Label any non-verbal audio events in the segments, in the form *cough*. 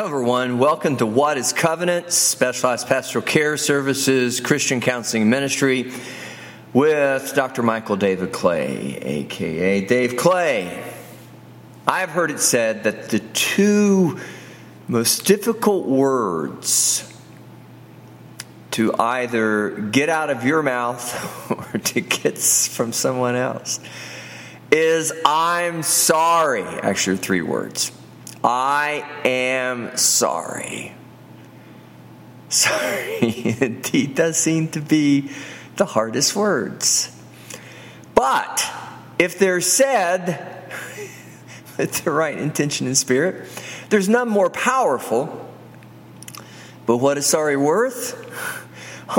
Hello, everyone. Welcome to What is Covenant, Specialized Pastoral Care Services, Christian Counseling Ministry, with Dr. Michael David Clay, aka Dave Clay. I've heard it said that the two most difficult words to either get out of your mouth *laughs* or to get from someone else is I'm sorry. Actually, three words. I am sorry. *laughs* Sorry, *laughs* indeed, does seem to be the hardest words. But if they're said *laughs* with the right intention and spirit, there's none more powerful. But what is sorry worth?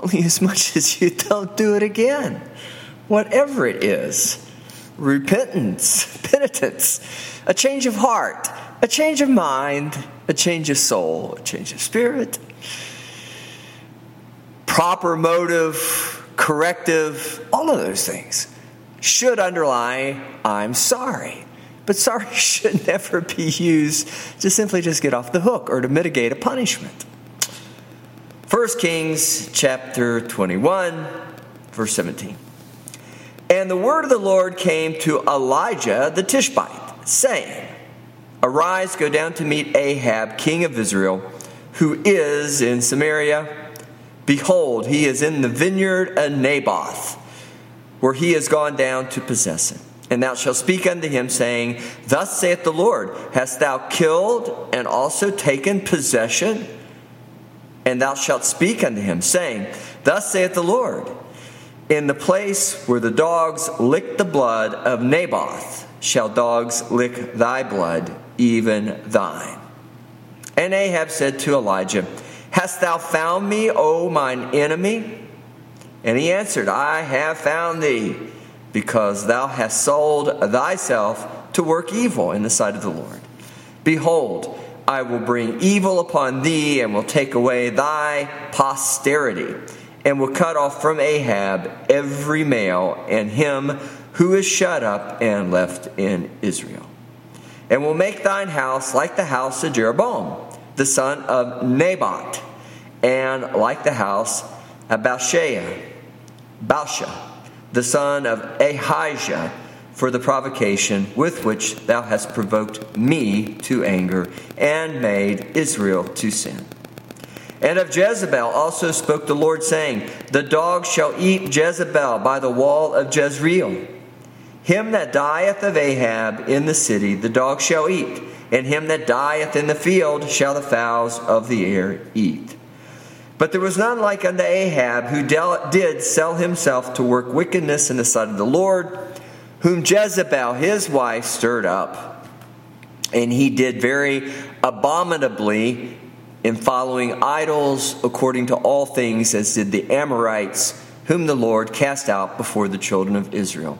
Only as much as you don't do it again, whatever it is repentance, penitence, a change of heart a change of mind, a change of soul, a change of spirit, proper motive, corrective, all of those things should underlie I'm sorry. But sorry *laughs* should never be used to simply just get off the hook or to mitigate a punishment. 1 Kings chapter 21, verse 17. And the word of the Lord came to Elijah the Tishbite, saying, Arise, go down to meet Ahab, king of Israel, who is in Samaria. Behold, he is in the vineyard of Naboth, where he has gone down to possess it. And thou shalt speak unto him, saying, Thus saith the Lord, Hast thou killed and also taken possession? And thou shalt speak unto him, saying, Thus saith the Lord, In the place where the dogs licked the blood of Naboth shall dogs lick thy blood even thine. And Ahab said to Elijah, Hast thou found me, O mine enemy? And he answered, I have found thee, because thou hast sold thyself to work evil in the sight of the Lord. Behold, I will bring evil upon thee, and will take away thy posterity, and will cut off from Ahab every male, and him who is shut up and left in Israel and will make thine house like the house of Jeroboam, the son of Nebat, and like the house of Baasha, Baasha, the son of Ahijah, for the provocation with which thou hast provoked me to anger and made Israel to sin. And of Jezebel also spoke the Lord, saying, The dog shall eat Jezebel by the wall of Jezreel him that dieth of Ahab in the city, the dog shall eat, and him that dieth in the field shall the fowls of the air eat. But there was none like unto Ahab, who did sell himself to work wickedness in the sight of the Lord, whom Jezebel his wife stirred up. And he did very abominably in following idols according to all things, as did the Amorites, whom the Lord cast out before the children of Israel.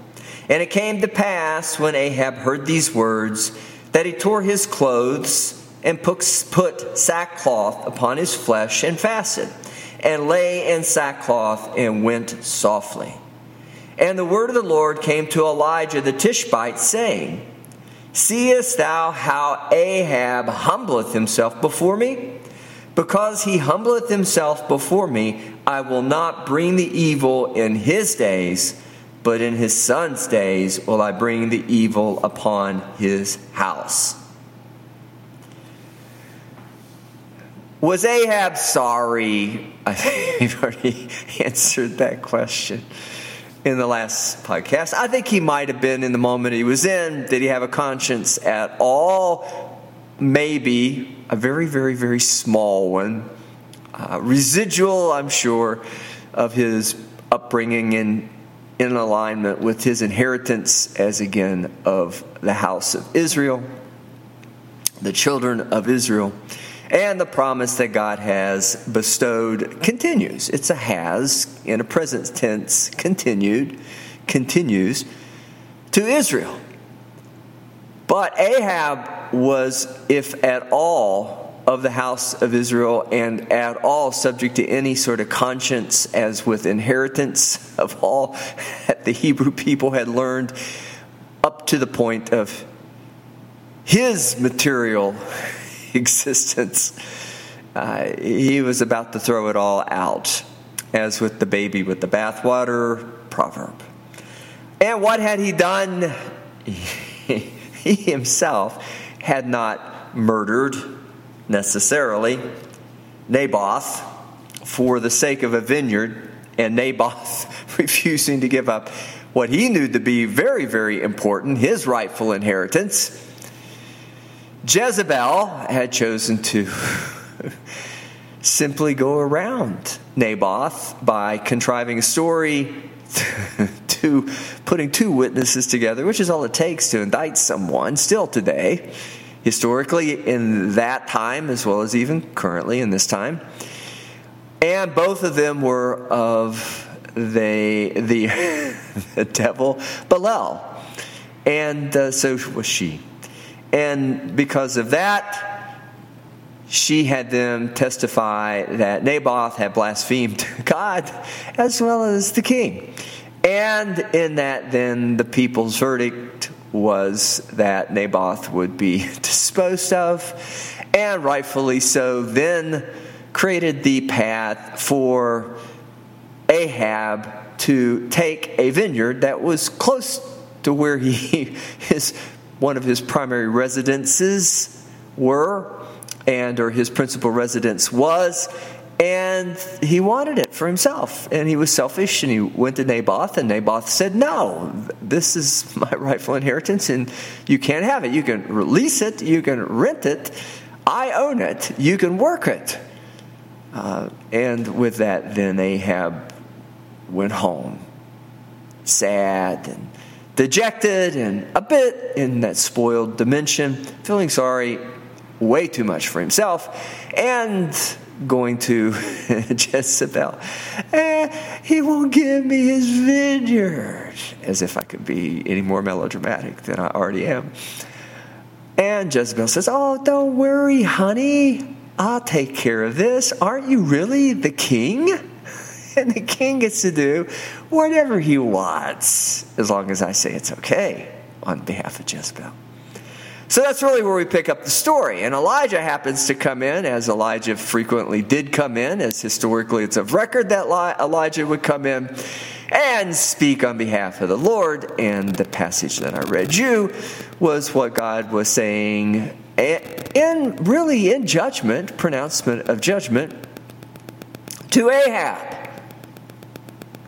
And it came to pass when Ahab heard these words that he tore his clothes and put sackcloth upon his flesh and fasted, and lay in sackcloth and went softly. And the word of the Lord came to Elijah the Tishbite, saying, Seest thou how Ahab humbleth himself before me? Because he humbleth himself before me, I will not bring the evil in his days but in his son's days will I bring the evil upon his house. Was Ahab sorry? I think we've already *laughs* answered that question in the last podcast. I think he might have been in the moment he was in. Did he have a conscience at all? Maybe a very, very, very small one. Uh, residual, I'm sure, of his upbringing in in alignment with his inheritance as again of the house of Israel, the children of Israel, and the promise that God has bestowed continues. It's a has in a present tense, continued, continues to Israel. But Ahab was, if at all, of the house of Israel and at all subject to any sort of conscience as with inheritance of all *laughs* that the Hebrew people had learned up to the point of his material *laughs* existence. Uh, he was about to throw it all out, as with the baby with the bathwater proverb. And what had he done? *laughs* he himself had not murdered necessarily Naboth for the sake of a vineyard, and Naboth *laughs* refusing to give up what he knew to be very, very important his rightful inheritance. Jezebel had chosen to *laughs* simply go around Naboth by contriving a story *laughs* to putting two witnesses together, which is all it takes to indict someone still today, historically in that time as well as even currently in this time. And both of them were of the, the, *laughs* devil, Belial. And uh, so was she. And because of that, she had them testify that Naboth had blasphemed *laughs* God as well as the king. And in that, then the people's verdict was that Naboth would be *laughs* disposed of, and rightfully so, then created the path for Ahab to take a vineyard that was close to where he *laughs* his one of his primary residences were and or his principal residence was and he wanted it for himself. And he was selfish and he went to naboth and naboth said no this is my *laughs* rightful inheritance and you can't have it. You can release it. You can rent it. I own it. You can work it. Uh, and with that then ahab went home sad and dejected and a bit in that spoiled dimension, feeling sorry way too much for himself, and going to *laughs* Jezebel. Eh, he won't give me his vineyard. As if I could be any more melodramatic than I already am. And Jezebel says, Oh, don't worry, honey. I'll take care of this. Aren't you really the king? *laughs* and the king gets to do whatever he wants, as long as I say it's okay on behalf of Jezebel. So that's really where we pick up the story. And Elijah happens to come in, as Elijah frequently did come in, as historically it's of record that Elijah would come in and speak on behalf of the Lord. And the passage that I read you was what God was saying eh, in really in judgment, pronouncement of judgment to Ahab.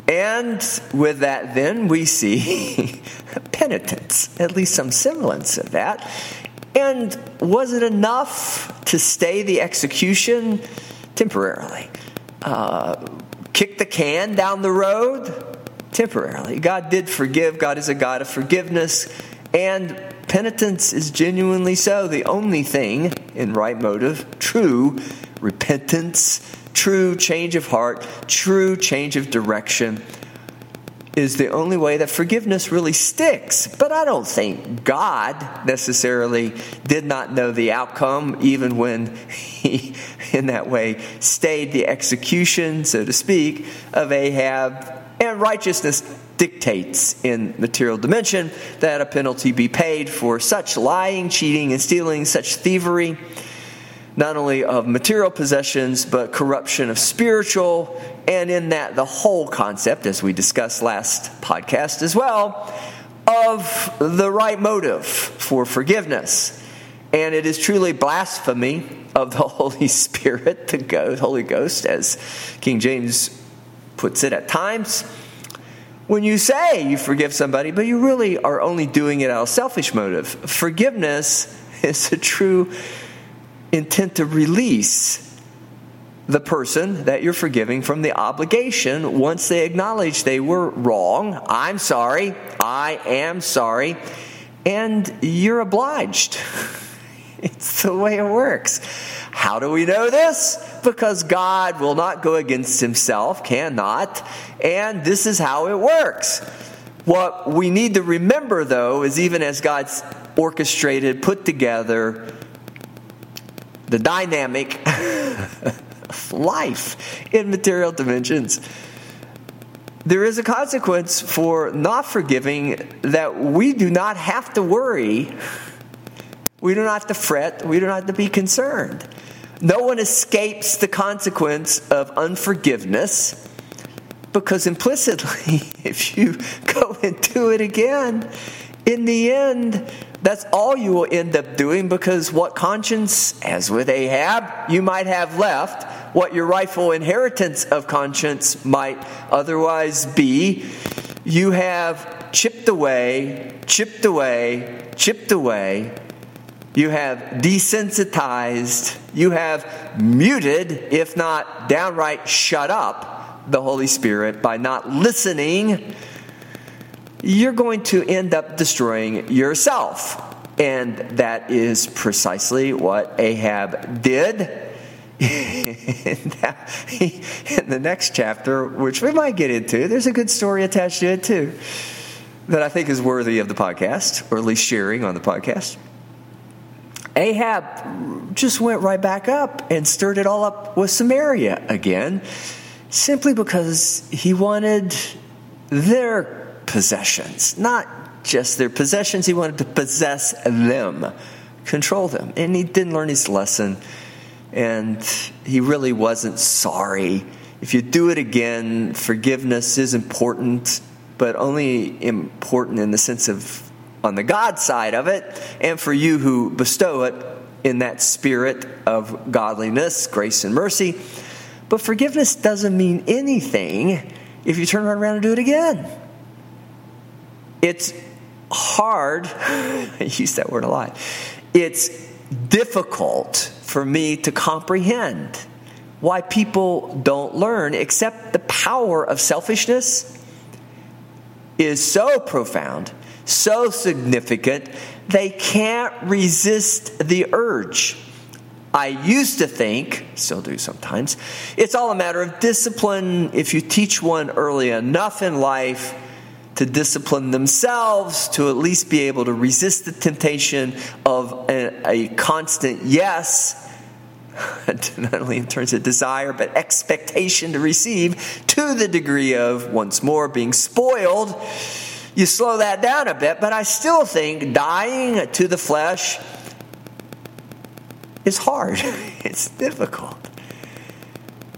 And with that, then we see *laughs* penitence, at least some semblance of that. And was it enough to stay the execution temporarily? Uh, kick the can down the road temporarily. God did forgive, God is a God of forgiveness, and penitence is genuinely so. The only thing in right motive, true repentance, true change of heart, true change of direction is the only way that forgiveness really sticks. But I don't think God necessarily did not know the outcome, even when he, *laughs* in that way, stayed the execution, so to speak, of Ahab. And righteousness dictates in material dimension that a penalty be paid for such lying, cheating, and stealing, such thievery not only of material possessions, but corruption of spiritual, and in that the whole concept, as we discussed last podcast as well, of the right motive for forgiveness. And it is truly blasphemy of the *laughs* Holy Spirit, the Holy Ghost, as King James puts it at times. When you say you forgive somebody, but you really are only doing it out of selfish motive, forgiveness *laughs* is a true intent to release the person that you're forgiving from the obligation once they acknowledge they were wrong. I'm sorry. I am sorry. And you're obliged. *laughs* it's the way it works. How do we know this? Because God will not go against himself, cannot. And this is how it works. What we need to remember, though, is even as God's orchestrated, put together, the dynamic of *laughs* life in material dimensions. There is a consequence for not forgiving that we do not have to worry We do not have to fret. We do not have to be concerned. No one escapes the consequence of unforgiveness because implicitly, *laughs* if you go and do it again, in the end, that's all you will end up doing because what conscience, as with Ahab, you might have left, what your rightful inheritance of conscience might otherwise be, you have chipped away, chipped away, chipped away. You have desensitized, you have muted, if not downright shut up, the Holy Spirit by not listening you're going to end up destroying yourself. And that is precisely what Ahab did. *laughs* in the next chapter, which we might get into, there's a good story attached to it too, that I think is worthy of the podcast, or at least sharing on the podcast. Ahab just went right back up and stirred it all up with Samaria again, simply because he wanted their possessions, not just their possessions, he wanted to possess them, control them. And he didn't learn his lesson, and he really wasn't sorry. If you do it again, forgiveness is important, but only important in the sense of on the God side of it, and for you who bestow it in that spirit of godliness, grace, and mercy. But forgiveness doesn't mean anything if you turn around and do it again. It's hard, *laughs* I use that word a lot, it's difficult for me to comprehend why people don't learn, except the power of selfishness is so profound, so significant, they can't resist the urge. I used to think, still do sometimes, it's all a matter of discipline. If you teach one early enough in life, to discipline themselves, to at least be able to resist the temptation of a, a constant yes, *laughs* not only in terms of desire, but expectation to receive, to the degree of, once more, being spoiled. You slow that down a bit, but I still think dying to the flesh is hard. *laughs* it's difficult.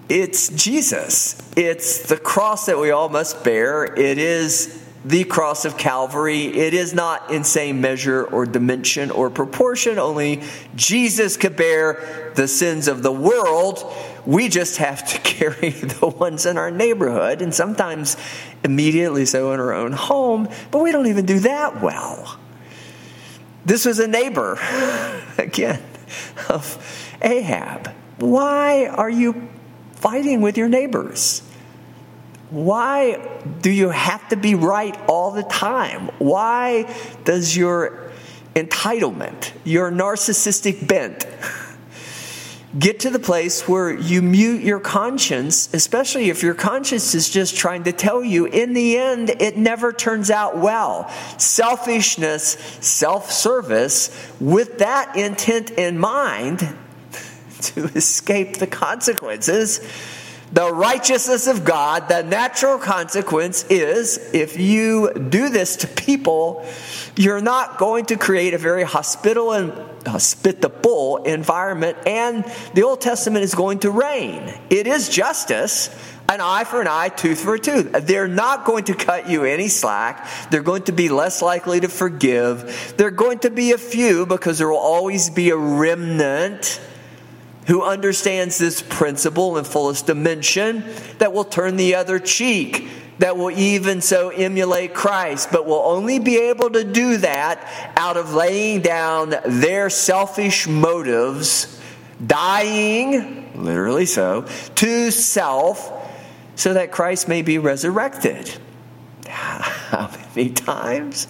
It's Jesus. It's the cross that we all must bear. It is the cross of Calvary. It is not in same measure or dimension or proportion. Only Jesus could bear the sins of the world. We just have to *laughs* carry the ones in our neighborhood and sometimes immediately so in our own home, but we don't even do that well. This was a neighbor, *laughs* again, of Ahab. Why are you fighting with your neighbors? Why do you have to be right all the time? Why does your entitlement, your narcissistic bent, get to the place where you mute your conscience, especially if your conscience is just trying to tell you, in the end, it never turns out well. Selfishness, self service, with that intent in mind *laughs* to escape the consequences the righteousness of God, the natural consequence is if you do this to people, you're not going to create a very hospitable and hospitable environment, and the Old Testament is going to reign. It is justice, an eye for an eye, tooth for a tooth. They're not going to cut you any slack. They're going to be less likely to forgive. They're going to be a few because there will always be a remnant who understands this principle in fullest dimension that will turn the other cheek, that will even so emulate Christ, but will only be able to do that out of laying down their selfish motives, dying, literally so, to self, so that Christ may be resurrected. *laughs* How many times?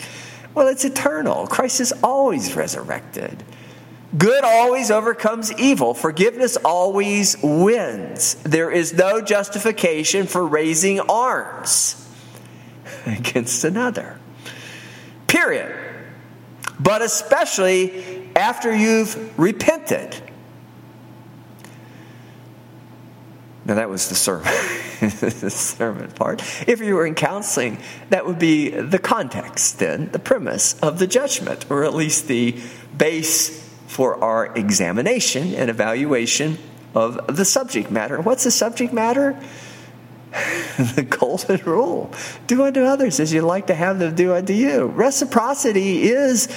Well, it's eternal. Christ is always resurrected. Good always overcomes evil. Forgiveness always wins. There is no justification for raising arms *laughs* against another. Period. But especially after you've repented. Now, that was the sermon, *laughs* the sermon part. If you were in counseling, that would be the context, then, the premise of the judgment, or at least the base for our examination and evaluation of the subject matter. What's the subject matter? *laughs* the golden rule do unto others as you'd like to have them do unto you. Reciprocity is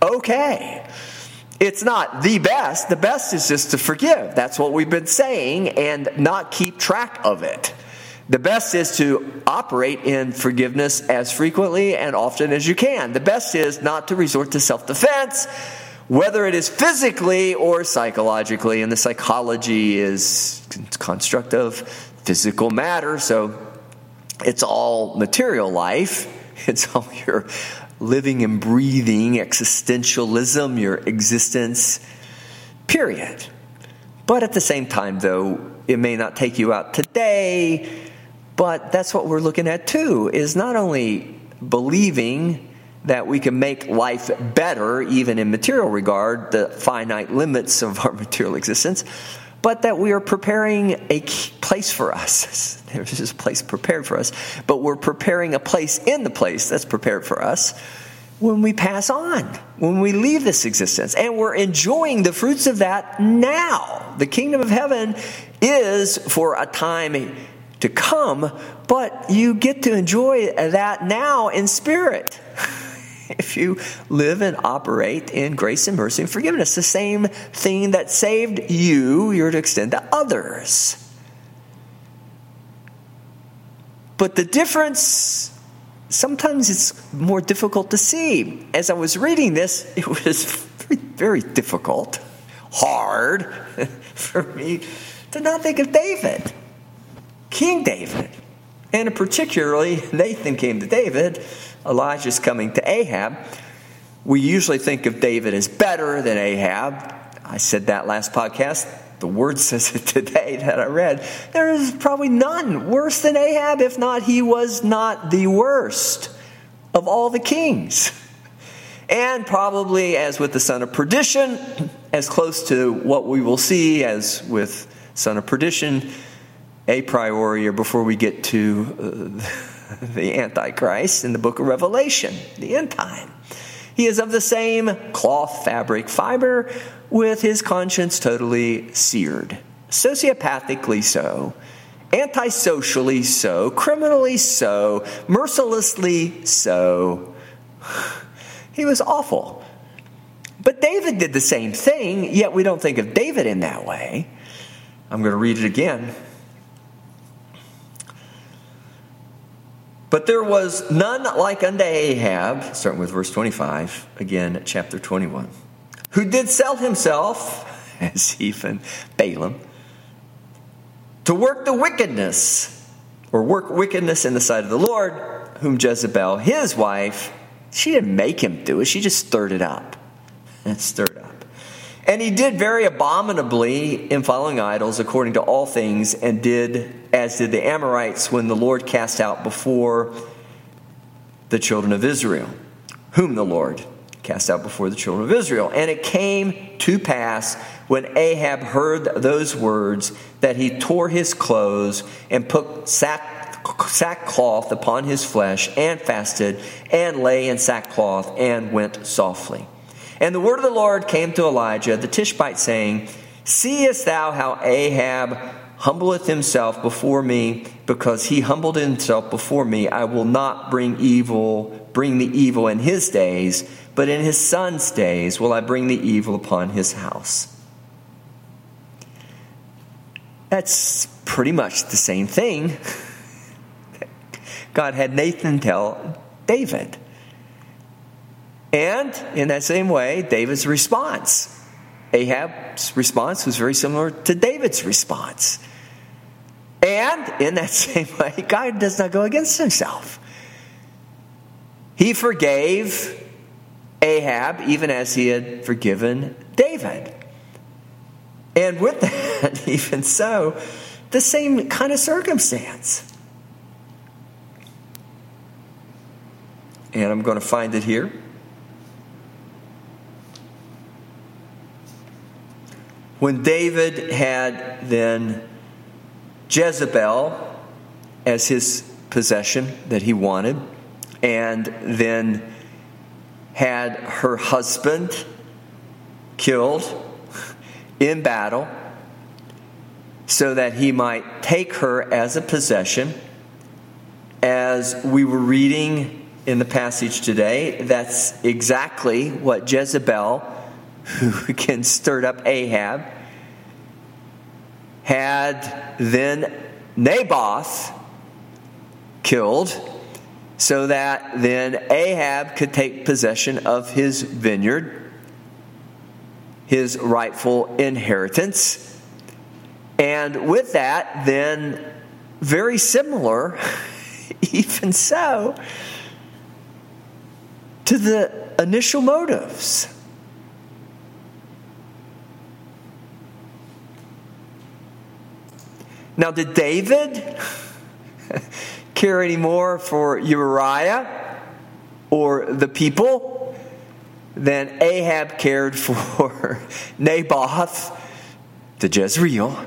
okay. It's not the best. The best is just to forgive. That's what we've been saying and not keep track of it. The best is to operate in forgiveness as frequently and often as you can. The best is not to resort to self defense, whether it is physically or psychologically. And the psychology is construct of physical matter, so it's all material life. *laughs* It's all your living and breathing existentialism, your existence, period. But at the same time, though, it may not take you out today but that's what we're looking at too, is not only believing that we can make life better, even in material regard, the finite limits of our *laughs* material existence, but that we are preparing a place for us. *laughs* There's this place prepared for us, but we're preparing a place in the place that's prepared for us when we pass on, when we leave this existence. And we're enjoying the fruits of that now. The kingdom of heaven is for a time to come, but you get to enjoy that now in spirit. *laughs* *laughs* if you live and operate in grace and mercy and forgiveness, the same thing that saved you, you're to extend to others. But the difference, sometimes it's more difficult to see. As I was reading this, *laughs* it was very, very difficult, hard *laughs* for me to not think of David. King David. And particularly, Nathan came to David, Elijah's coming to Ahab. We usually think of David as better than Ahab. I said that last podcast. The word *laughs* says it today that I read. There is probably none worse than Ahab, if not, he was not the worst of all the kings. And probably, as with the son of perdition, as close to what we will see as with son of perdition, a priori or before we get to uh, *laughs* the Antichrist in the book of Revelation, the end time. He is of the same cloth fabric fiber, with his conscience totally seared. Sociopathically so, antisocially so, criminally so, mercilessly so. *sighs* He was awful. But David did the same thing, yet we don't think of David in that way. I'm going to read it again. But there was none like unto Ahab, starting with verse 25, again, chapter 21, who did sell himself, *laughs* as even Balaam, to work the wickedness, or work wickedness in the sight of the Lord, whom Jezebel, his wife, she didn't make him do it, she just stirred it up. *laughs* And stirred up. And he did very abominably in following idols according to all things, and did as did the Amorites when the Lord cast out before the children of Israel, whom the Lord cast out before the children of Israel. And it came to pass when Ahab heard those words that he tore his clothes and put sack, sackcloth upon his flesh and fasted and lay in sackcloth and went softly. And the word of the Lord came to Elijah the Tishbite, saying, Seest thou how Ahab humbleth himself before me, because he humbled himself before me, I will not bring evil, bring the evil in his days, but in his son's days will I bring the evil upon his house. That's pretty much the same thing *laughs* God had Nathan tell David. And in that same way, David's response. Ahab's response was very similar to David's response. And in that *laughs* same way, God does not go against himself. He forgave Ahab even as he had forgiven David. And with *laughs* that, even so, the same kind of circumstance. And I'm going to find it here. When David had then Jezebel as his possession that he wanted, and then had her husband killed in battle so that he might take her as a possession. As we were reading in the passage today, that's exactly what Jezebel, who again stirred up Ahab, had then Naboth killed so that then Ahab could take possession of his vineyard, his rightful inheritance. And with that, then, very similar, *laughs* even so, to the initial motives. Now, did David *laughs* care any more for Uriah or the people than Ahab cared *laughs* for Naboth, the Jezreel,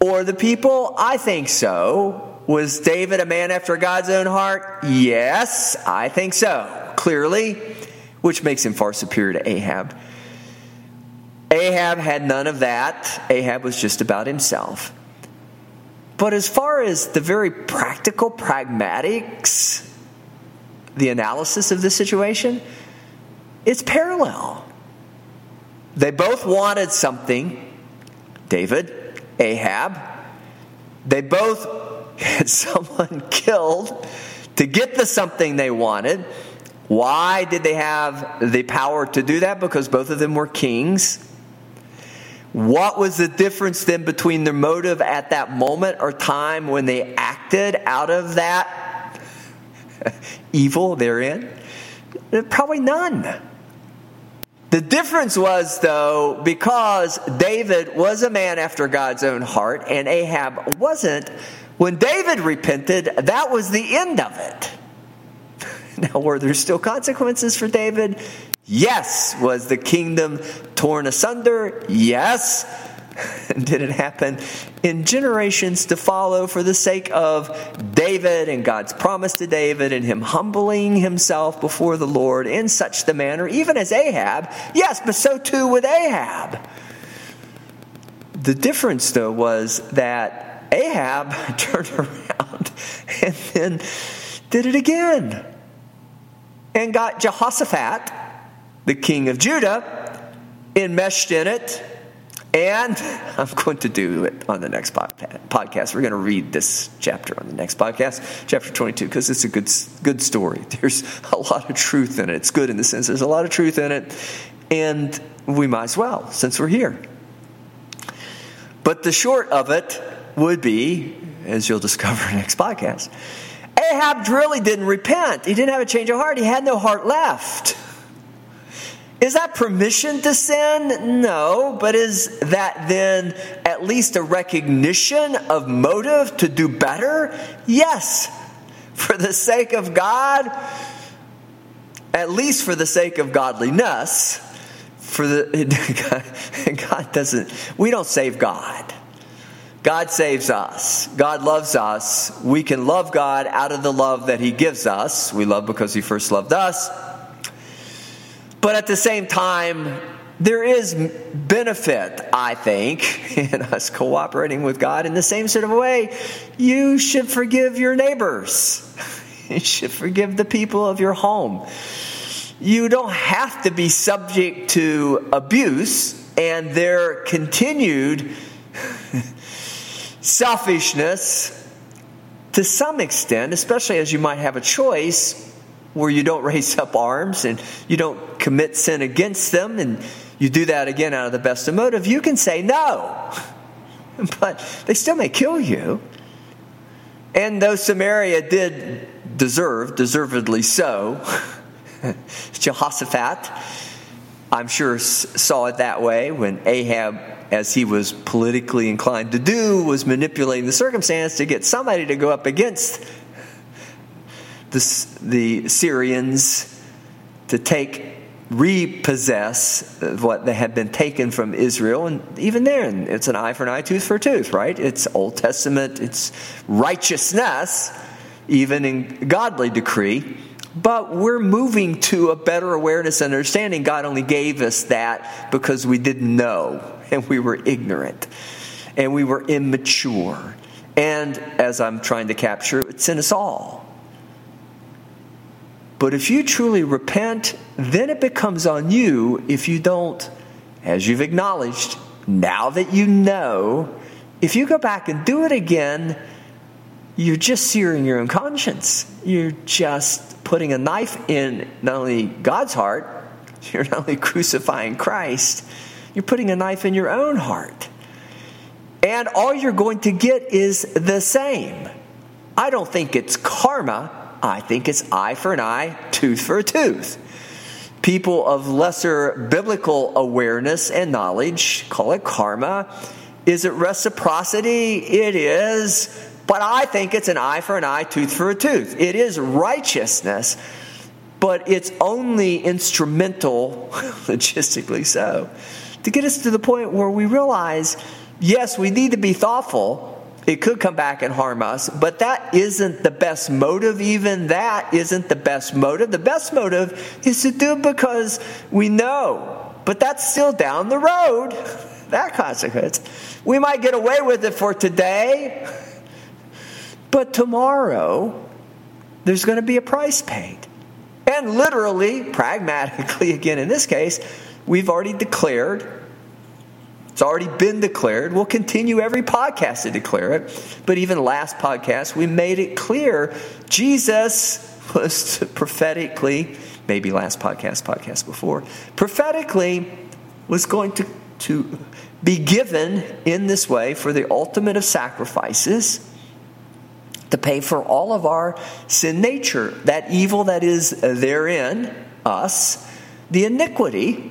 or the people? I think so. Was David a man after God's own heart? Yes, I think so, clearly, which makes him far superior to Ahab. Ahab had none of that. Ahab was just about himself. But as far as the very practical pragmatics, the analysis of this situation, it's parallel. They both wanted something David, Ahab. They both *laughs* had someone *laughs* killed to get the something they wanted. Why did they have the power to do that? Because both of them were kings. What was the difference then between their motive at that moment or time when they acted out of that *laughs* evil therein? Probably none. The difference was, though, because David was a man after God's own heart and Ahab wasn't, when David repented, that was the end of it. *laughs* Now, were there still consequences for David? Yes. Was the kingdom torn asunder? Yes. *laughs* Did it happen in generations to follow for the sake of David and God's promise to David and him humbling himself before the Lord in such the manner, even as Ahab? Yes, but so too with Ahab. The difference, though, was that Ahab *laughs* turned around and then did it again and got Jehoshaphat the king of Judah, enmeshed in it. And *laughs* I'm going to do it on the next podcast. We're going to read this chapter on the next podcast, chapter 22, because it's a good, good story. *laughs* There's a lot of truth in it. It's good in the sense there's a lot of truth in it, and we might as well, since we're here. But the short of it would be, as you'll discover *laughs* next podcast, Ahab really didn't repent. He didn't have a change of heart. He had no heart left. Is that permission to sin? No, but is that then at least a recognition of motive to do better? Yes. For the sake of God, at least for the sake of godliness, for the *laughs* God doesn't we don't save God. God saves us. God loves us. We can love God out of the love that he gives us. We love because he first loved us. But at the same time, there is benefit, I think, *laughs* in us cooperating with God in the same sort of way. You should forgive your neighbors, *laughs* you should forgive the people of your home. You don't have to be subject to abuse and their continued selfishness to some extent, especially as you might have a choice where you don't *laughs* raise up arms and you don't commit sin against them and you do that again out of the best of motive, you can say no. *laughs* But they still may kill you. And though Samaria did deserve, deservedly so, *laughs* Jehoshaphat, I'm sure, saw it that way when Ahab, as he was politically inclined to do, was manipulating the circumstance to get somebody to go up against the, the Syrians to take repossess what they had been taken from Israel. And even then, it's an eye for an eye, tooth for a tooth, right? It's Old Testament, it's righteousness, even in godly decree. But we're moving to a better awareness and understanding. God only gave us that because we didn't know and we were ignorant and we were immature. And as I'm trying to capture, it's in us all. But if you truly repent, then it becomes on you if you don't, as you've acknowledged, now that you know, if you go back and do it again, you're just searing your own conscience. You're just putting a knife in not only God's heart, *laughs* you're not only crucifying Christ, you're putting a knife in your own heart. And all you're going to get is the same. I don't think it's karma. I think it's eye for an eye, tooth for a tooth. People of lesser biblical awareness and knowledge call it karma. Is it reciprocity? It is. But I think it's an eye for an eye, tooth for a tooth. It is righteousness, but it's only instrumental, *laughs* logistically so, to get us to the point where we realize yes, we need to be thoughtful. It could come back and harm us, but that isn't the best motive. Even that isn't the best motive. The best motive is to do it because we know, but that's still down the road. *laughs* That consequence. We might get away with it for today, but tomorrow there's going to be a price paid. And literally, pragmatically, again in this case, we've already declared it's already been declared. We'll continue every podcast to declare it. But even last podcast, we made it clear Jesus was *laughs* prophetically, maybe last podcast, podcast before, prophetically was going to, to be given in this way for the ultimate of sacrifices to pay for all of our sin nature, that evil that is therein, us, the iniquity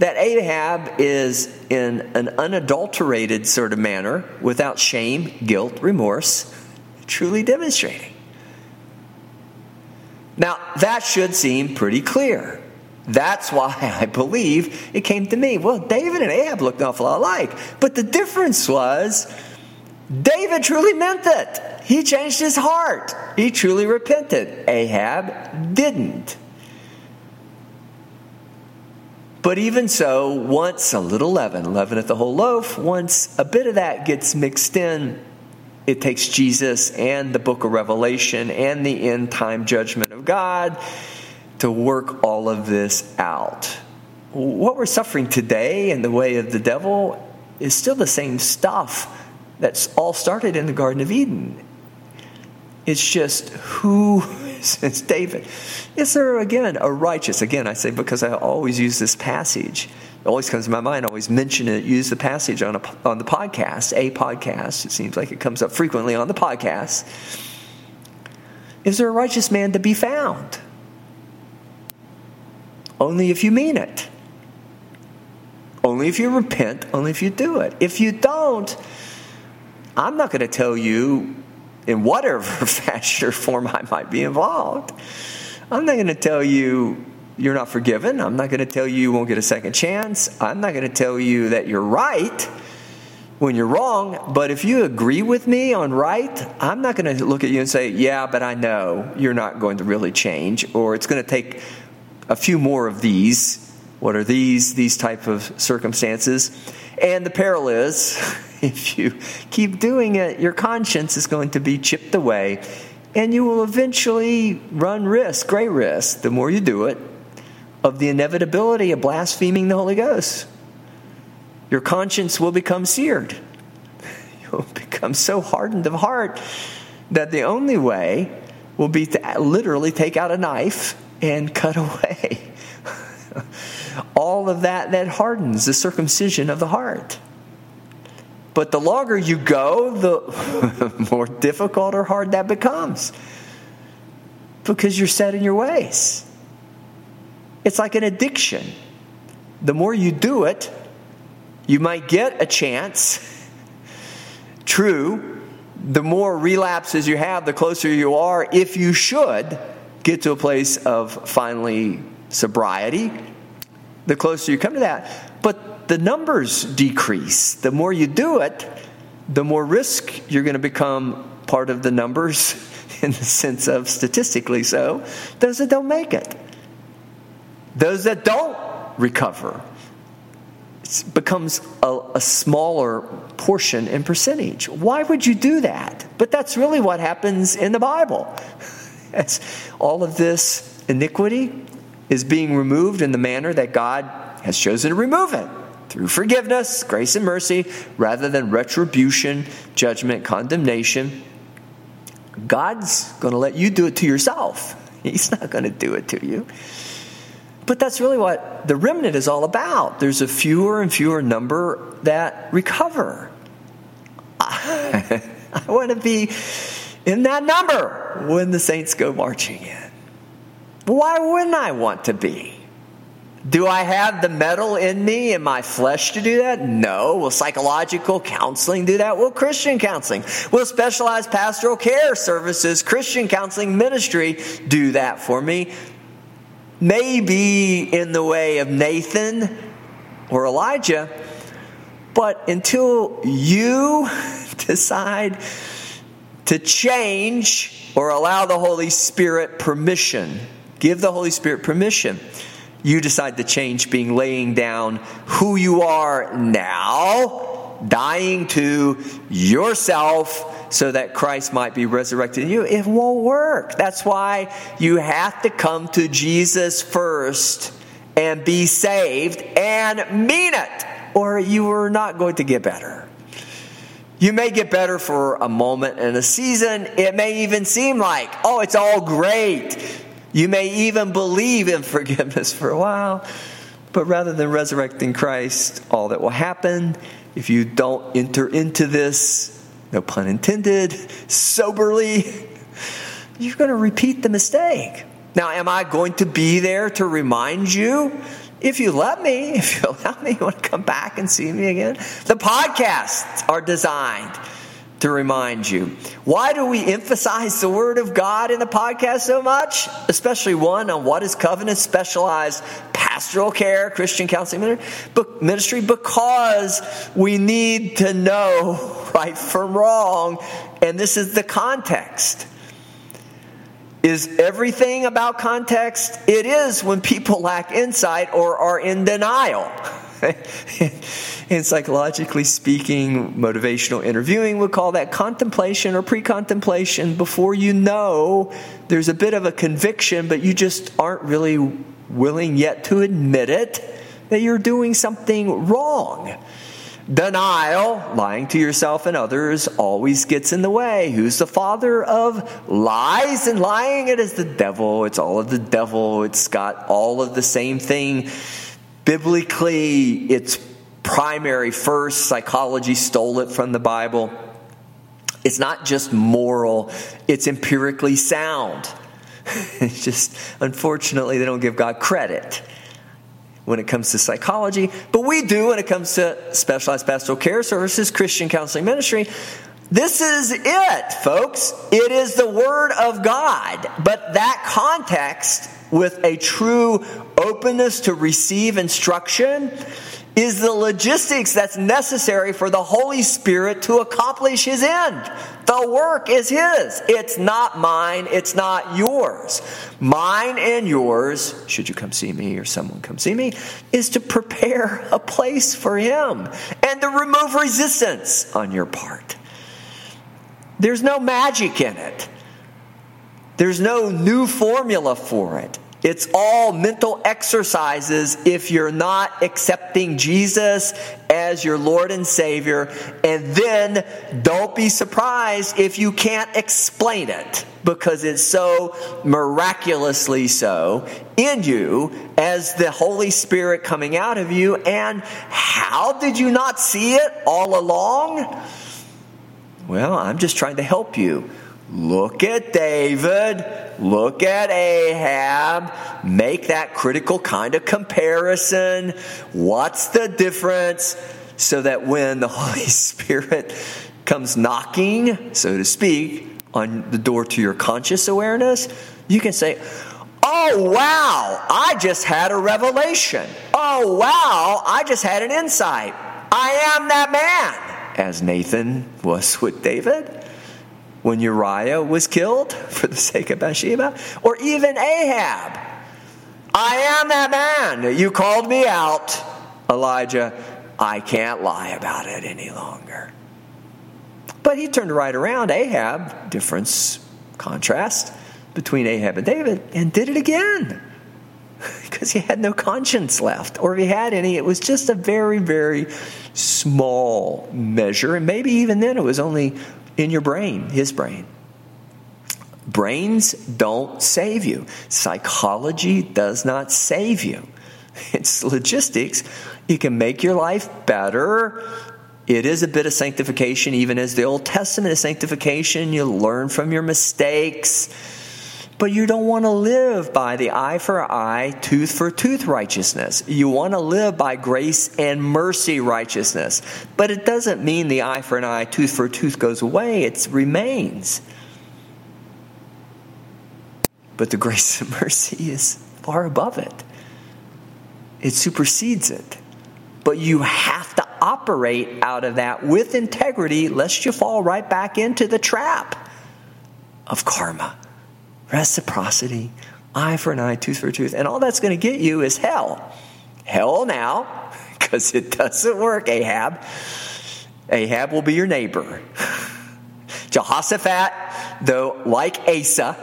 that Ahab is in an unadulterated sort of manner, without shame, guilt, remorse, truly demonstrating. Now, that should seem pretty clear. That's why *laughs* I believe it came to me. Well, David and Ahab looked awful alike. But the difference was David truly meant it. He changed his heart. He truly repented. Ahab didn't. But even so, once a little leaven, leaven at the whole loaf, once a bit of that gets mixed in, it takes Jesus and the book of Revelation and the end time judgment of God to work all of this out. What we're suffering today in the way of the devil is still the same stuff that's all started in the Garden of Eden. It's just who *laughs* since David. Is there again a righteous? Again, I say because I always use this passage. It always comes to my mind. I always mention it. Use the passage on a, on the podcast, a podcast. It seems like it comes up frequently on the podcast. Is there a righteous man to be found? Only if you mean it. Only if you repent. Only if you do it. If you don't, I'm not going to tell you in whatever *laughs* fashion or form I might be involved. I'm not going to tell you you're not forgiven. I'm not going to tell you you won't get a second chance. I'm not going to tell you that you're right when you're wrong. But if you agree with me on right, I'm not going to look at you and say, yeah, but I know you're not going to really change, or it's going to take a few more of these. What are these? These type of circumstances. And the peril is, *laughs* *laughs* if you keep doing it, your conscience is going to be chipped away, and you will eventually run risk, great risk, the more you do it, of the inevitability of blaspheming the Holy Ghost. Your conscience will become seared. *laughs* You'll become so hardened of heart that the only way will be to literally take out a knife and *laughs* cut away all of that that hardens the circumcision of the heart. But the longer you go, the *laughs* more difficult or hard that becomes because you're set in your ways. It's like an addiction. The more you do it, you might get a chance. *laughs* True, the more relapses you have, the closer you are, if you should, get to a place of finally sobriety the closer you come to that. The numbers decrease. The more you do it, the more risk you're going to become part of the numbers *laughs* in the sense of statistically so, those that don't make it. Those that don't recover it becomes a, a, smaller portion in percentage. Why would you do that? But that's really what happens in the Bible. *laughs* As all of this iniquity is being removed in the manner that God has chosen to remove it through forgiveness, grace, and mercy, rather than retribution, judgment, condemnation. God's going to let you do it to yourself. *laughs* He's not going to do it to you. But that's really what the remnant is all about. There's a fewer and fewer number that recover. *laughs* I, I want to be in that number when the saints go marching in. Why wouldn't I want to be? Do I have the mettle in me in my flesh to do that? No. Will psychological counseling do that? Will Christian counseling? Will specialized pastoral care services, Christian counseling ministry do that for me? Maybe in the way of Nathan or Elijah, but until you *laughs* decide to change or allow the Holy Spirit permission, give the Holy Spirit permission you decide to change being laying down who you are now, dying to yourself so that Christ might be resurrected in you. It won't work. That's why you have to come to Jesus first and be saved and mean it, or you are not going to get better. You may get better for a moment and a season. It may even seem like, oh, it's all great. You may even believe in forgiveness for a while, but rather than resurrecting Christ, all that will happen if you don't enter into this, no pun intended, soberly, you're going to repeat the mistake. Now, am I going to be there to remind you? If you let me, if you *laughs* allow me, you want to come back and see me again? The podcasts are designed to remind you. Why do we emphasize the Word of God in the podcast so much? Especially one on what is covenant specialized pastoral care, Christian counseling ministry, because we need to know *laughs* right from wrong, and this is the context. Is everything about context? It is when people lack insight or are in denial. *laughs* *laughs* and psychologically speaking, motivational interviewing would call that contemplation or pre contemplation before you know there's a bit of a conviction, but you just aren't really willing yet to admit it that you're doing something wrong. Denial, lying to yourself and others, always gets in the way. Who's the father of lies and lying? It is the devil. It's all of the devil. It's got all of the same thing Biblically, it's primary first. Psychology stole it from the Bible. It's not just moral, it's empirically sound. *laughs* It's just, unfortunately, they don't give God credit when it comes to psychology, but we do when it comes to specialized pastoral care services, Christian counseling ministry. This is it, folks. It is the Word of God. But that context with a true openness to receive instruction is the logistics that's necessary for the Holy Spirit to accomplish His end. The work is His. It's not mine. It's not yours. Mine and yours, should you come see me or someone come see me, is to prepare a place for Him and to remove resistance on your part. There's no magic in it. There's no new formula for it. It's all mental exercises if you're not accepting Jesus as your Lord and Savior. And then don't be surprised if you can't explain it because it's so miraculously so in you as the Holy Spirit coming out of you. And how did you not see it all along? Well, I'm just trying to help you. Look at David. Look at Ahab. Make that critical kind of comparison. What's the difference? So that when the *laughs* Holy Spirit comes knocking, so to speak, on the door to your conscious awareness, you can say, Oh, wow, I just had a revelation. Oh, wow, I just had an insight. I am that man as Nathan was with David. when Uriah was killed for the sake of Bathsheba, or even Ahab. I am that man. You called me out, Elijah. I can't lie about it any longer. But he turned right around. Ahab, difference, contrast between Ahab and David, and did it again *laughs* because he had no conscience left. Or if he had any, it was just a very, very small measure. And maybe even then it was only in your brain, his brain. Brains don't save you, psychology does not save you. *laughs* It's logistics. You can make your life better. It is a bit of sanctification, even as the Old Testament is sanctification. You learn from your mistakes. But you don't want to live by the eye for eye, tooth for tooth righteousness. You want to live by grace and mercy righteousness. But it doesn't mean the eye for an eye, tooth for a tooth goes away, it remains. But the grace and mercy is far above it, it supersedes it. But you have to operate out of that with integrity, lest you fall right back into the trap of karma, reciprocity, eye for an eye, tooth for a tooth. And all that's going to get you is hell. Hell now, *laughs* because it doesn't work, Ahab. Ahab will be your neighbor. *laughs* Jehoshaphat, though, like Asa,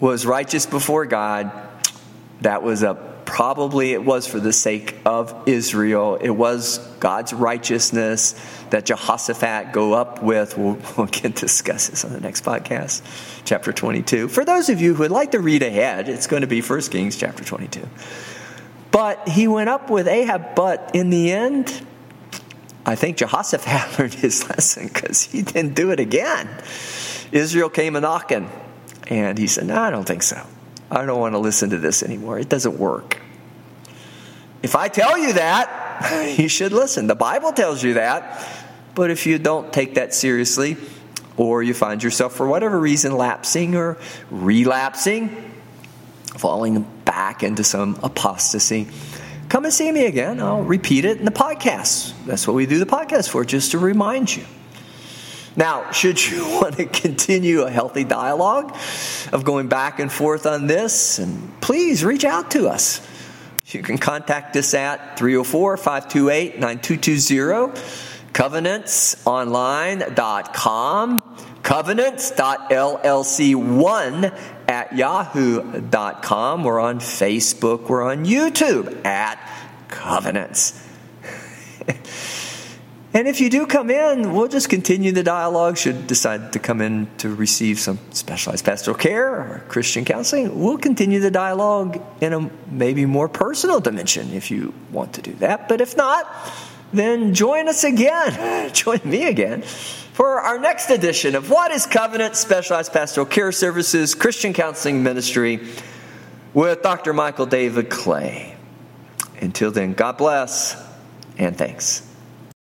was righteous before God, that was a probably it was for the sake of Israel. It was God's righteousness that Jehoshaphat go up with. We'll, *laughs* we'll get discuss this on the next podcast, chapter 22. For those of you who would like to read ahead, it's going to be 1 Kings chapter 22. But he went up with Ahab, but in the end, I think Jehoshaphat *laughs* learned his lesson because he didn't do it again. Israel came a knocking, and he said, No, I don't think so. I don't want to listen to this anymore. It doesn't work. If I tell you that, *laughs* you should listen. The Bible tells you that. But if you don't take that seriously, or you find yourself for whatever reason lapsing or relapsing, falling back into some apostasy, come and see me again. I'll repeat it in the podcast. That's what we do the podcast for, just to remind you. Now, should you *laughs* want to continue a healthy dialogue of going back and forth on this, and please reach out to us. You can contact us at 304 528 9220, covenantsonline.com, covenants.llc1 at yahoo.com. We're on Facebook, we're on YouTube at Covenants. *laughs* And if you do come in, we'll just continue the dialogue. Should decide to come in to receive some specialized pastoral care or Christian counseling, we'll continue the dialogue in a maybe more personal dimension if you want to do that. But if not, then join us again. *laughs* join me again for our next edition of What is Covenant Specialized Pastoral Care Services Christian Counseling Ministry with Dr. Michael David Clay. Until then, God bless and thanks.